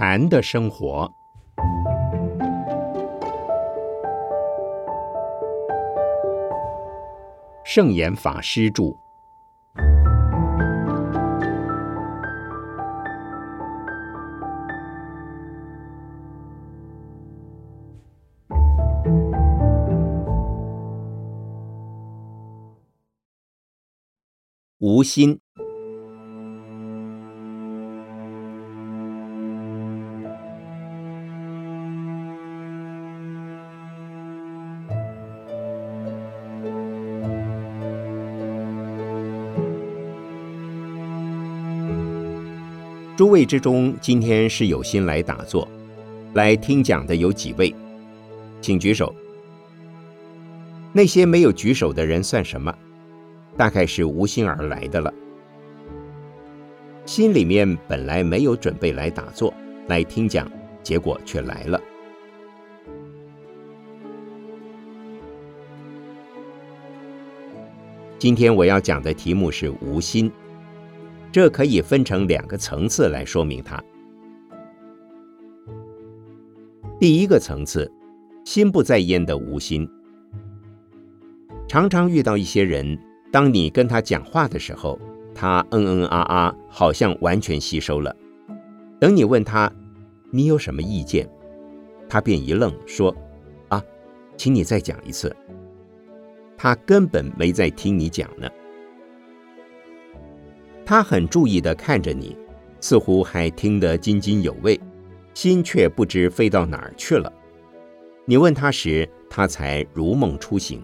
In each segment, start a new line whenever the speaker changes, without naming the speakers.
禅的生活，圣严法师著。无心。诸位之中，今天是有心来打坐、来听讲的有几位？请举手。那些没有举手的人算什么？大概是无心而来的了。心里面本来没有准备来打坐、来听讲，结果却来了。今天我要讲的题目是无心。这可以分成两个层次来说明它。第一个层次，心不在焉的无心。常常遇到一些人，当你跟他讲话的时候，他嗯嗯啊啊，好像完全吸收了。等你问他，你有什么意见，他便一愣，说：“啊，请你再讲一次。”他根本没在听你讲呢。他很注意的看着你，似乎还听得津津有味，心却不知飞到哪儿去了。你问他时，他才如梦初醒。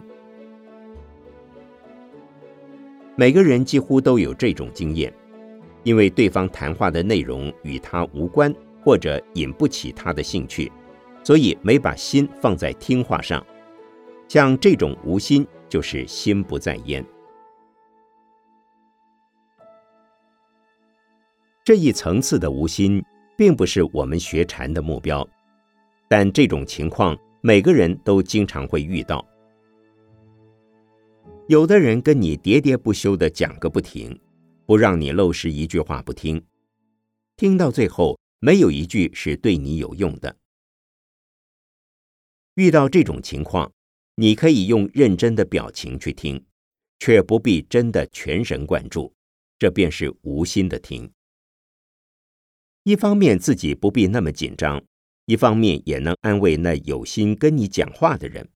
每个人几乎都有这种经验，因为对方谈话的内容与他无关，或者引不起他的兴趣，所以没把心放在听话上。像这种无心，就是心不在焉。这一层次的无心，并不是我们学禅的目标，但这种情况每个人都经常会遇到。有的人跟你喋喋不休的讲个不停，不让你漏失一句话不听，听到最后没有一句是对你有用的。遇到这种情况，你可以用认真的表情去听，却不必真的全神贯注，这便是无心的听。一方面自己不必那么紧张，一方面也能安慰那有心跟你讲话的人。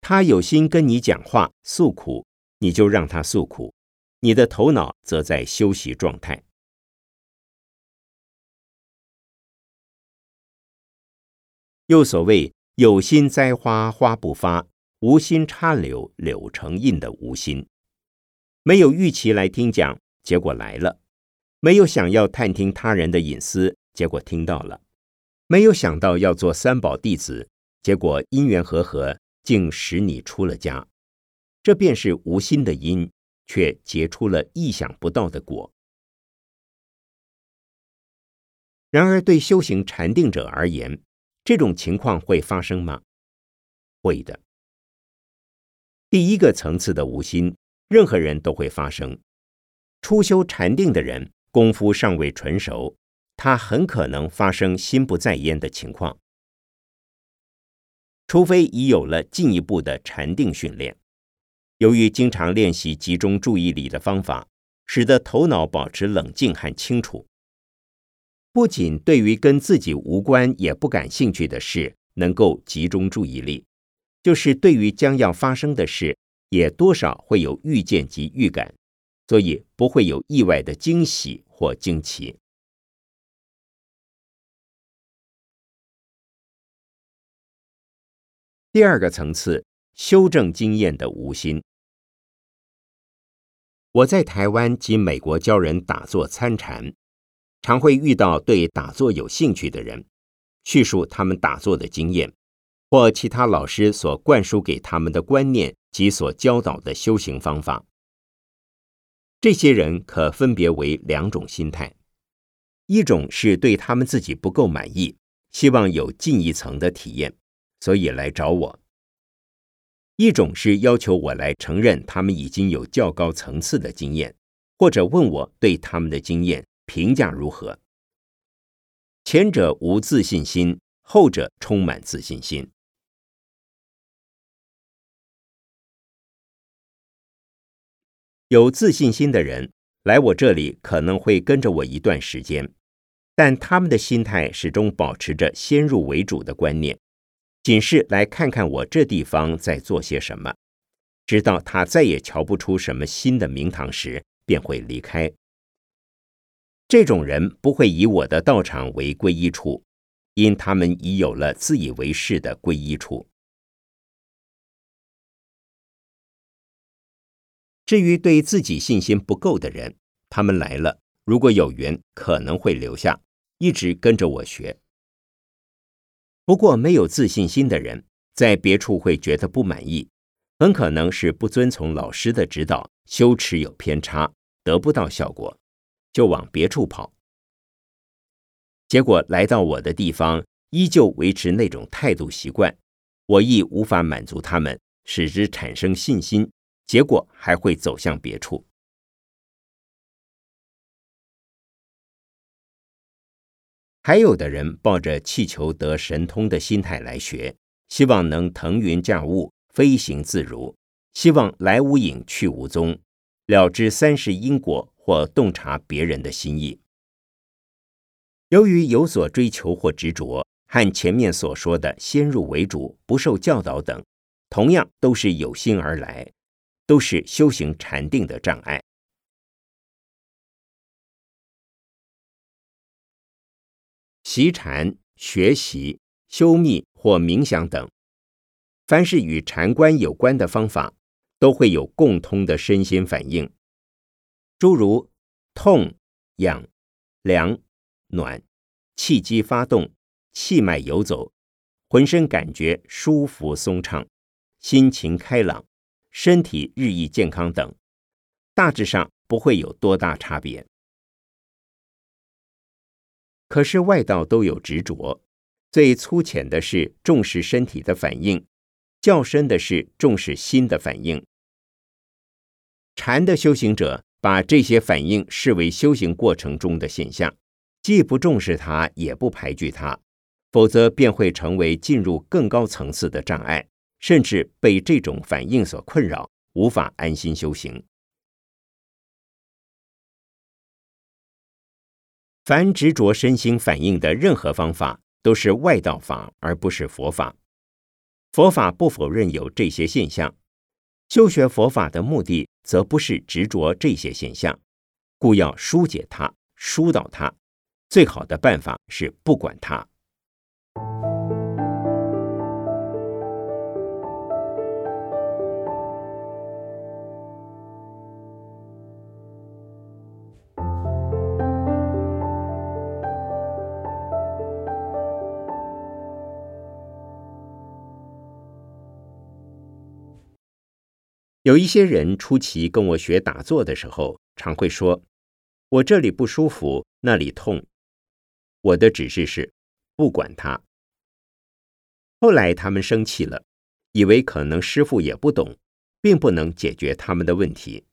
他有心跟你讲话诉苦，你就让他诉苦，你的头脑则在休息状态。又所谓有心栽花花不发，无心插柳柳成荫的无心，没有预期来听讲，结果来了。没有想要探听他人的隐私，结果听到了；没有想到要做三宝弟子，结果因缘和合，竟使你出了家。这便是无心的因，却结出了意想不到的果。然而，对修行禅定者而言，这种情况会发生吗？会的。第一个层次的无心，任何人都会发生。初修禅定的人。功夫尚未纯熟，他很可能发生心不在焉的情况。除非已有了进一步的禅定训练，由于经常练习集中注意力的方法，使得头脑保持冷静和清楚，不仅对于跟自己无关也不感兴趣的事能够集中注意力，就是对于将要发生的事，也多少会有预见及预感，所以不会有意外的惊喜。或惊奇。第二个层次，修正经验的无心。我在台湾及美国教人打坐参禅，常会遇到对打坐有兴趣的人，叙述他们打坐的经验，或其他老师所灌输给他们的观念及所教导的修行方法。这些人可分别为两种心态：一种是对他们自己不够满意，希望有进一层的体验，所以来找我；一种是要求我来承认他们已经有较高层次的经验，或者问我对他们的经验评价如何。前者无自信心，后者充满自信心。有自信心的人来我这里可能会跟着我一段时间，但他们的心态始终保持着先入为主的观念，仅是来看看我这地方在做些什么，直到他再也瞧不出什么新的名堂时，便会离开。这种人不会以我的道场为皈依处，因他们已有了自以为是的皈依处。至于对自己信心不够的人，他们来了，如果有缘，可能会留下，一直跟着我学。不过，没有自信心的人，在别处会觉得不满意，很可能是不遵从老师的指导，修持有偏差，得不到效果，就往别处跑。结果来到我的地方，依旧维持那种态度习惯，我亦无法满足他们，使之产生信心。结果还会走向别处。还有的人抱着气求得神通的心态来学，希望能腾云驾雾、飞行自如，希望来无影去无踪，了知三世因果或洞察别人的心意。由于有所追求或执着，和前面所说的先入为主、不受教导等，同样都是有心而来。都是修行禅定的障碍。习禅、学习、修密或冥想等，凡是与禅观有关的方法，都会有共通的身心反应，诸如痛、痒、凉、暖、气机发动、气脉游走、浑身感觉舒服松畅、心情开朗。身体日益健康等，大致上不会有多大差别。可是外道都有执着，最粗浅的是重视身体的反应，较深的是重视心的反应。禅的修行者把这些反应视为修行过程中的现象，既不重视它，也不排拒它，否则便会成为进入更高层次的障碍。甚至被这种反应所困扰，无法安心修行。凡执着身心反应的任何方法，都是外道法，而不是佛法。佛法不否认有这些现象，修学佛法的目的，则不是执着这些现象，故要疏解它、疏导它。最好的办法是不管它。有一些人初期跟我学打坐的时候，常会说：“我这里不舒服，那里痛。”我的指示是不管他。后来他们生气了，以为可能师傅也不懂，并不能解决他们的问题，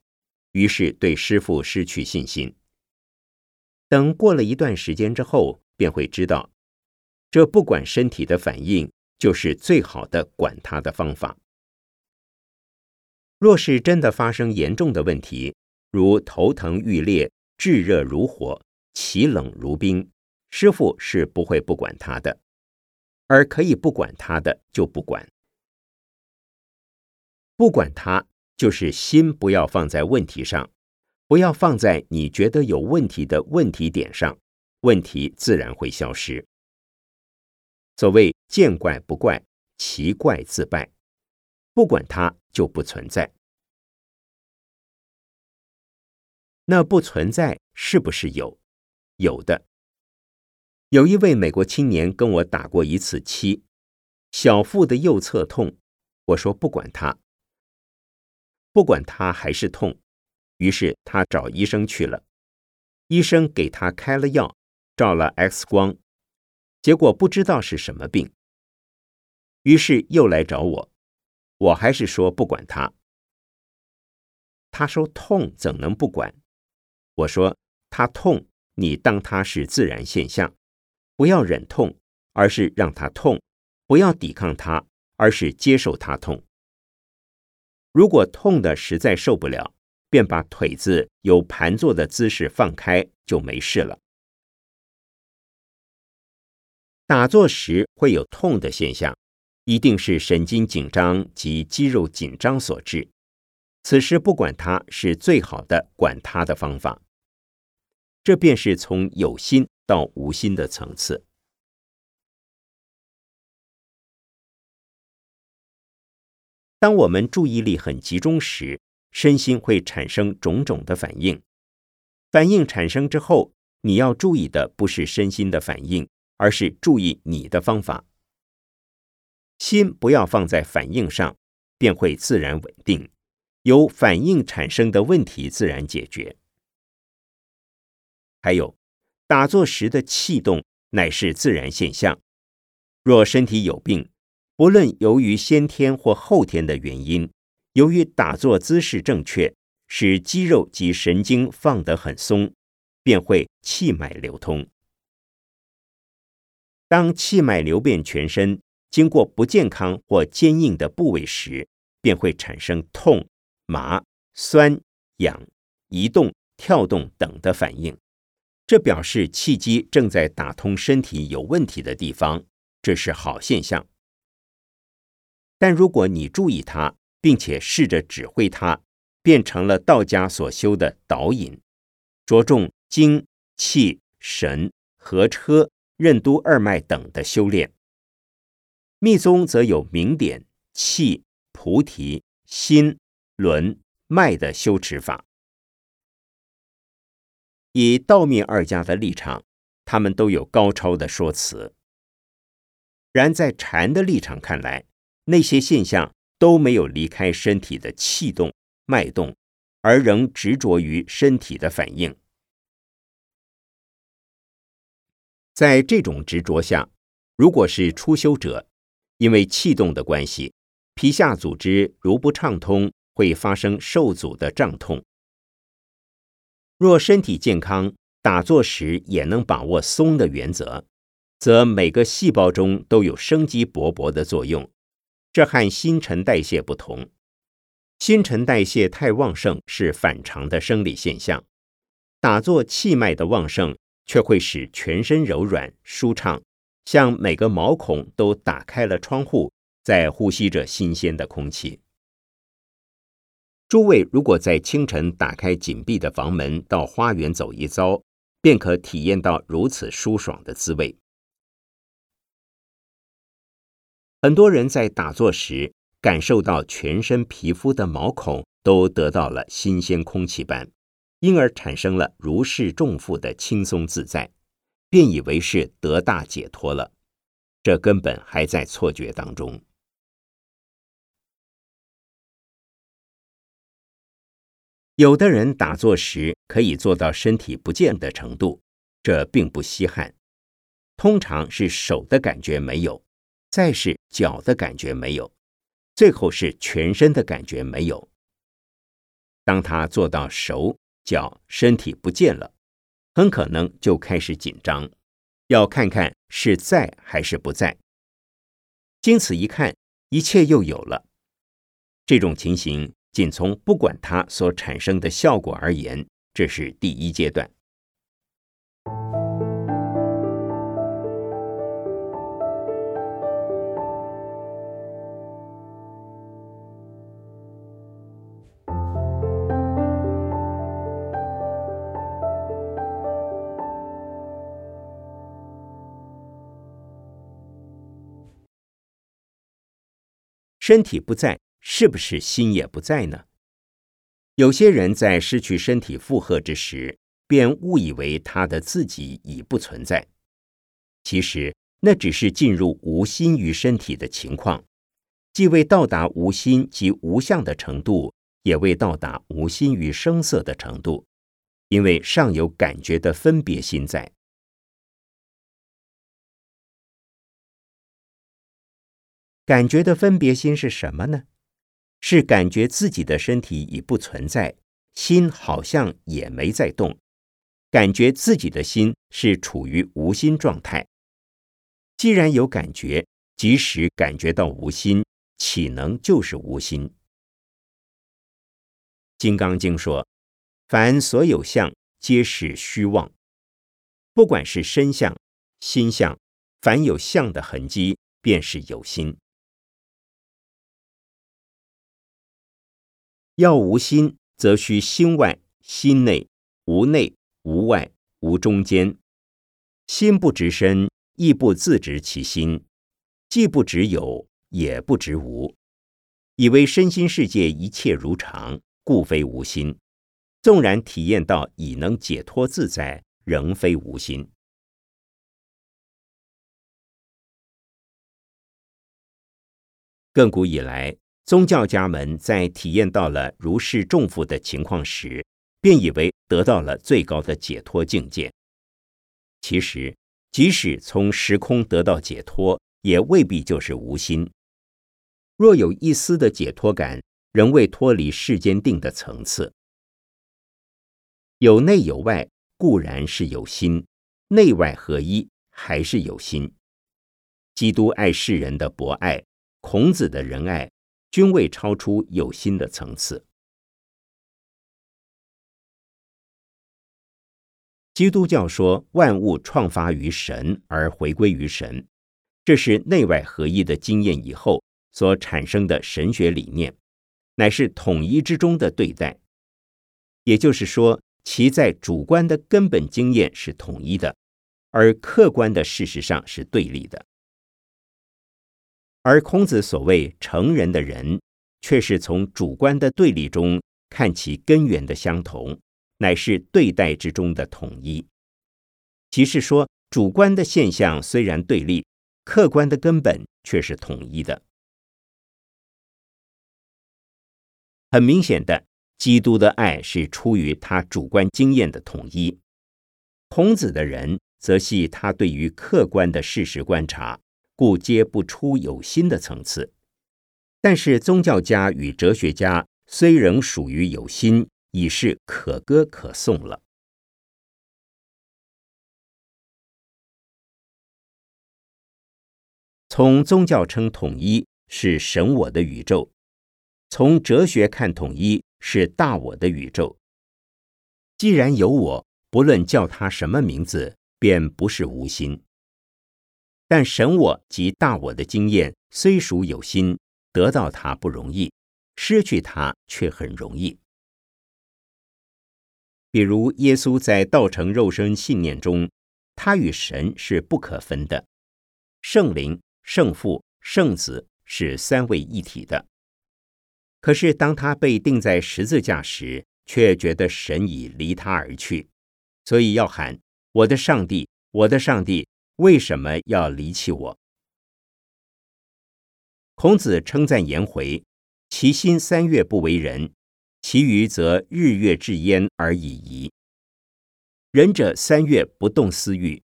于是对师傅失去信心。等过了一段时间之后，便会知道，这不管身体的反应，就是最好的管他的方法。若是真的发生严重的问题，如头疼欲裂、炙热如火、奇冷如冰，师傅是不会不管他的；而可以不管他的，就不管。不管他，就是心不要放在问题上，不要放在你觉得有问题的问题点上，问题自然会消失。所谓见怪不怪，奇怪自败。不管它就不存在，那不存在是不是有？有的。有一位美国青年跟我打过一次七，小腹的右侧痛，我说不管他，不管他还是痛，于是他找医生去了，医生给他开了药，照了 X 光，结果不知道是什么病，于是又来找我。我还是说不管他。他说痛怎能不管？我说他痛，你当他是自然现象，不要忍痛，而是让他痛；不要抵抗他，而是接受他痛。如果痛的实在受不了，便把腿子有盘坐的姿势放开，就没事了。打坐时会有痛的现象，一定是神经紧张及肌肉紧张所致。此时不管它是最好的管它的方法。这便是从有心到无心的层次。当我们注意力很集中时，身心会产生种种的反应。反应产生之后，你要注意的不是身心的反应。而是注意你的方法，心不要放在反应上，便会自然稳定，由反应产生的问题自然解决。还有，打坐时的气动乃是自然现象。若身体有病，不论由于先天或后天的原因，由于打坐姿势正确，使肌肉及神经放得很松，便会气脉流通。当气脉流遍全身，经过不健康或坚硬的部位时，便会产生痛、麻、酸、痒、移动、跳动等的反应。这表示气机正在打通身体有问题的地方，这是好现象。但如果你注意它，并且试着指挥它，变成了道家所修的导引，着重精、气、神、和车。任督二脉等的修炼，密宗则有明点、气、菩提、心、轮、脉的修持法。以道密二家的立场，他们都有高超的说辞；然在禅的立场看来，那些现象都没有离开身体的气动、脉动，而仍执着于身体的反应。在这种执着下，如果是初修者，因为气动的关系，皮下组织如不畅通，会发生受阻的胀痛。若身体健康，打坐时也能把握松的原则，则每个细胞中都有生机勃勃的作用。这和新陈代谢不同，新陈代谢太旺盛是反常的生理现象，打坐气脉的旺盛。却会使全身柔软舒畅，像每个毛孔都打开了窗户，在呼吸着新鲜的空气。诸位如果在清晨打开紧闭的房门，到花园走一遭，便可体验到如此舒爽的滋味。很多人在打坐时，感受到全身皮肤的毛孔都得到了新鲜空气般。因而产生了如释重负的轻松自在，便以为是得大解脱了。这根本还在错觉当中。有的人打坐时可以做到身体不见的程度，这并不稀罕。通常是手的感觉没有，再是脚的感觉没有，最后是全身的感觉没有。当他做到手。脚身体不见了，很可能就开始紧张，要看看是在还是不在。经此一看，一切又有了。这种情形，仅从不管它所产生的效果而言，这是第一阶段。身体不在，是不是心也不在呢？有些人在失去身体负荷之时，便误以为他的自己已不存在。其实那只是进入无心于身体的情况，既未到达无心及无相的程度，也未到达无心于声色的程度，因为尚有感觉的分别心在。感觉的分别心是什么呢？是感觉自己的身体已不存在，心好像也没在动，感觉自己的心是处于无心状态，既然有感觉，即使感觉到无心，岂能就是无心？《金刚经》说：“凡所有相，皆是虚妄。不管是身相、心相，凡有相的痕迹，便是有心。要无心，则需心外、心内，无内、无外、无中间。心不直身，亦不自直其心，既不直有，也不直无，以为身心世界一切如常，故非无心。纵然体验到已能解脱自在，仍非无心。亘古以来。宗教家们在体验到了如释重负的情况时，便以为得到了最高的解脱境界。其实，即使从时空得到解脱，也未必就是无心。若有一丝的解脱感，仍未脱离世间定的层次。有内有外，固然是有心；内外合一，还是有心。基督爱世人的博爱，孔子的仁爱。均未超出有心的层次。基督教说万物创发于神而回归于神，这是内外合一的经验以后所产生的神学理念，乃是统一之中的对待。也就是说，其在主观的根本经验是统一的，而客观的事实上是对立的。而孔子所谓成人的人，却是从主观的对立中看其根源的相同，乃是对待之中的统一。即是说，主观的现象虽然对立，客观的根本却是统一的。很明显的，基督的爱是出于他主观经验的统一，孔子的人则系他对于客观的事实观察。故皆不出有心的层次，但是宗教家与哲学家虽仍属于有心，已是可歌可颂了。从宗教称统一是神我的宇宙，从哲学看统一是大我的宇宙。既然有我，不论叫他什么名字，便不是无心。但神我及大我的经验虽属有心，得到它不容易，失去它却很容易。比如耶稣在道成肉身信念中，他与神是不可分的，圣灵、圣父、圣子是三位一体的。可是当他被钉在十字架时，却觉得神已离他而去，所以要喊：“我的上帝，我的上帝！”为什么要离弃我？孔子称赞颜回：“其心三月不为人，其余则日月至焉而已矣。仁者三月不动私欲，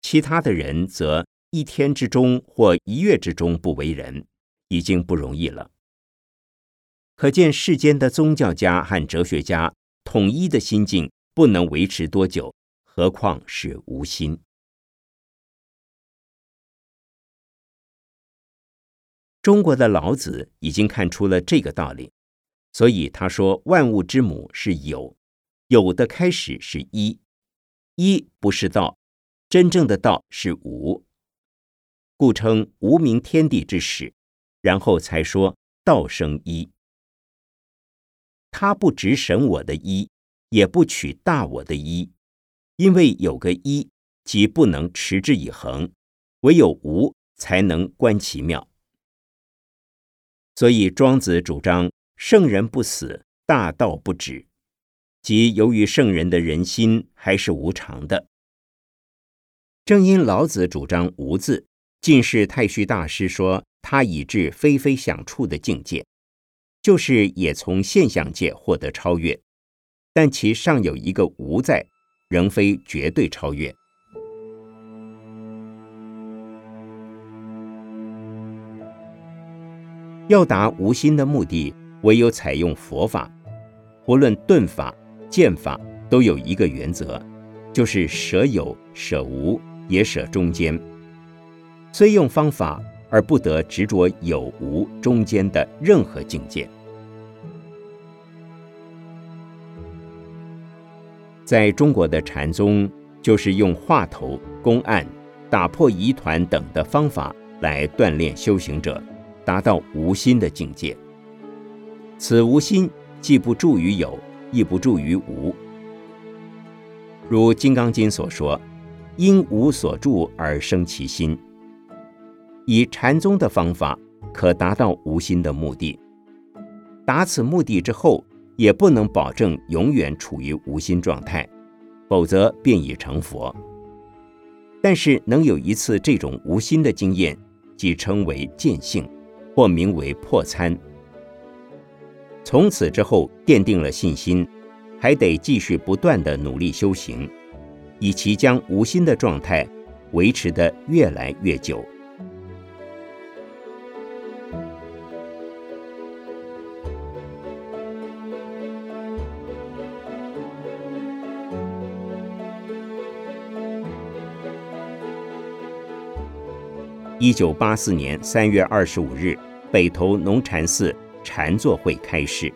其他的人则一天之中或一月之中不为人，已经不容易了。可见世间的宗教家和哲学家统一的心境不能维持多久，何况是无心。”中国的老子已经看出了这个道理，所以他说：“万物之母是有，有的开始是一，一不是道，真正的道是无，故称无名天地之始，然后才说道生一。他不执神我的一，也不取大我的一，因为有个一，即不能持之以恒，唯有无才能观其妙。”所以，庄子主张圣人不死，大道不止，即由于圣人的人心还是无常的。正因老子主张无字，近世太虚大师说他已至非非想处的境界，就是也从现象界获得超越，但其尚有一个无在，仍非绝对超越。要达无心的目的，唯有采用佛法。不论顿法、剑法，都有一个原则，就是舍有、舍无，也舍中间。虽用方法，而不得执着有无中间的任何境界。在中国的禅宗，就是用话头、公案、打破疑团等的方法来锻炼修行者，达到无心的境界。此无心，既不助于有，亦不助于无。如《金刚经》所说：“因无所住而生其心。”以禅宗的方法，可达到无心的目的。达此目的之后，也不能保证永远处于无心状态，否则便已成佛。但是能有一次这种无心的经验，即称为见性，或名为破参。从此之后，奠定了信心，还得继续不断的努力修行，以其将无心的状态维持的越来越久。一九八四年三月二十五日，北投农禅寺。禅坐会开始。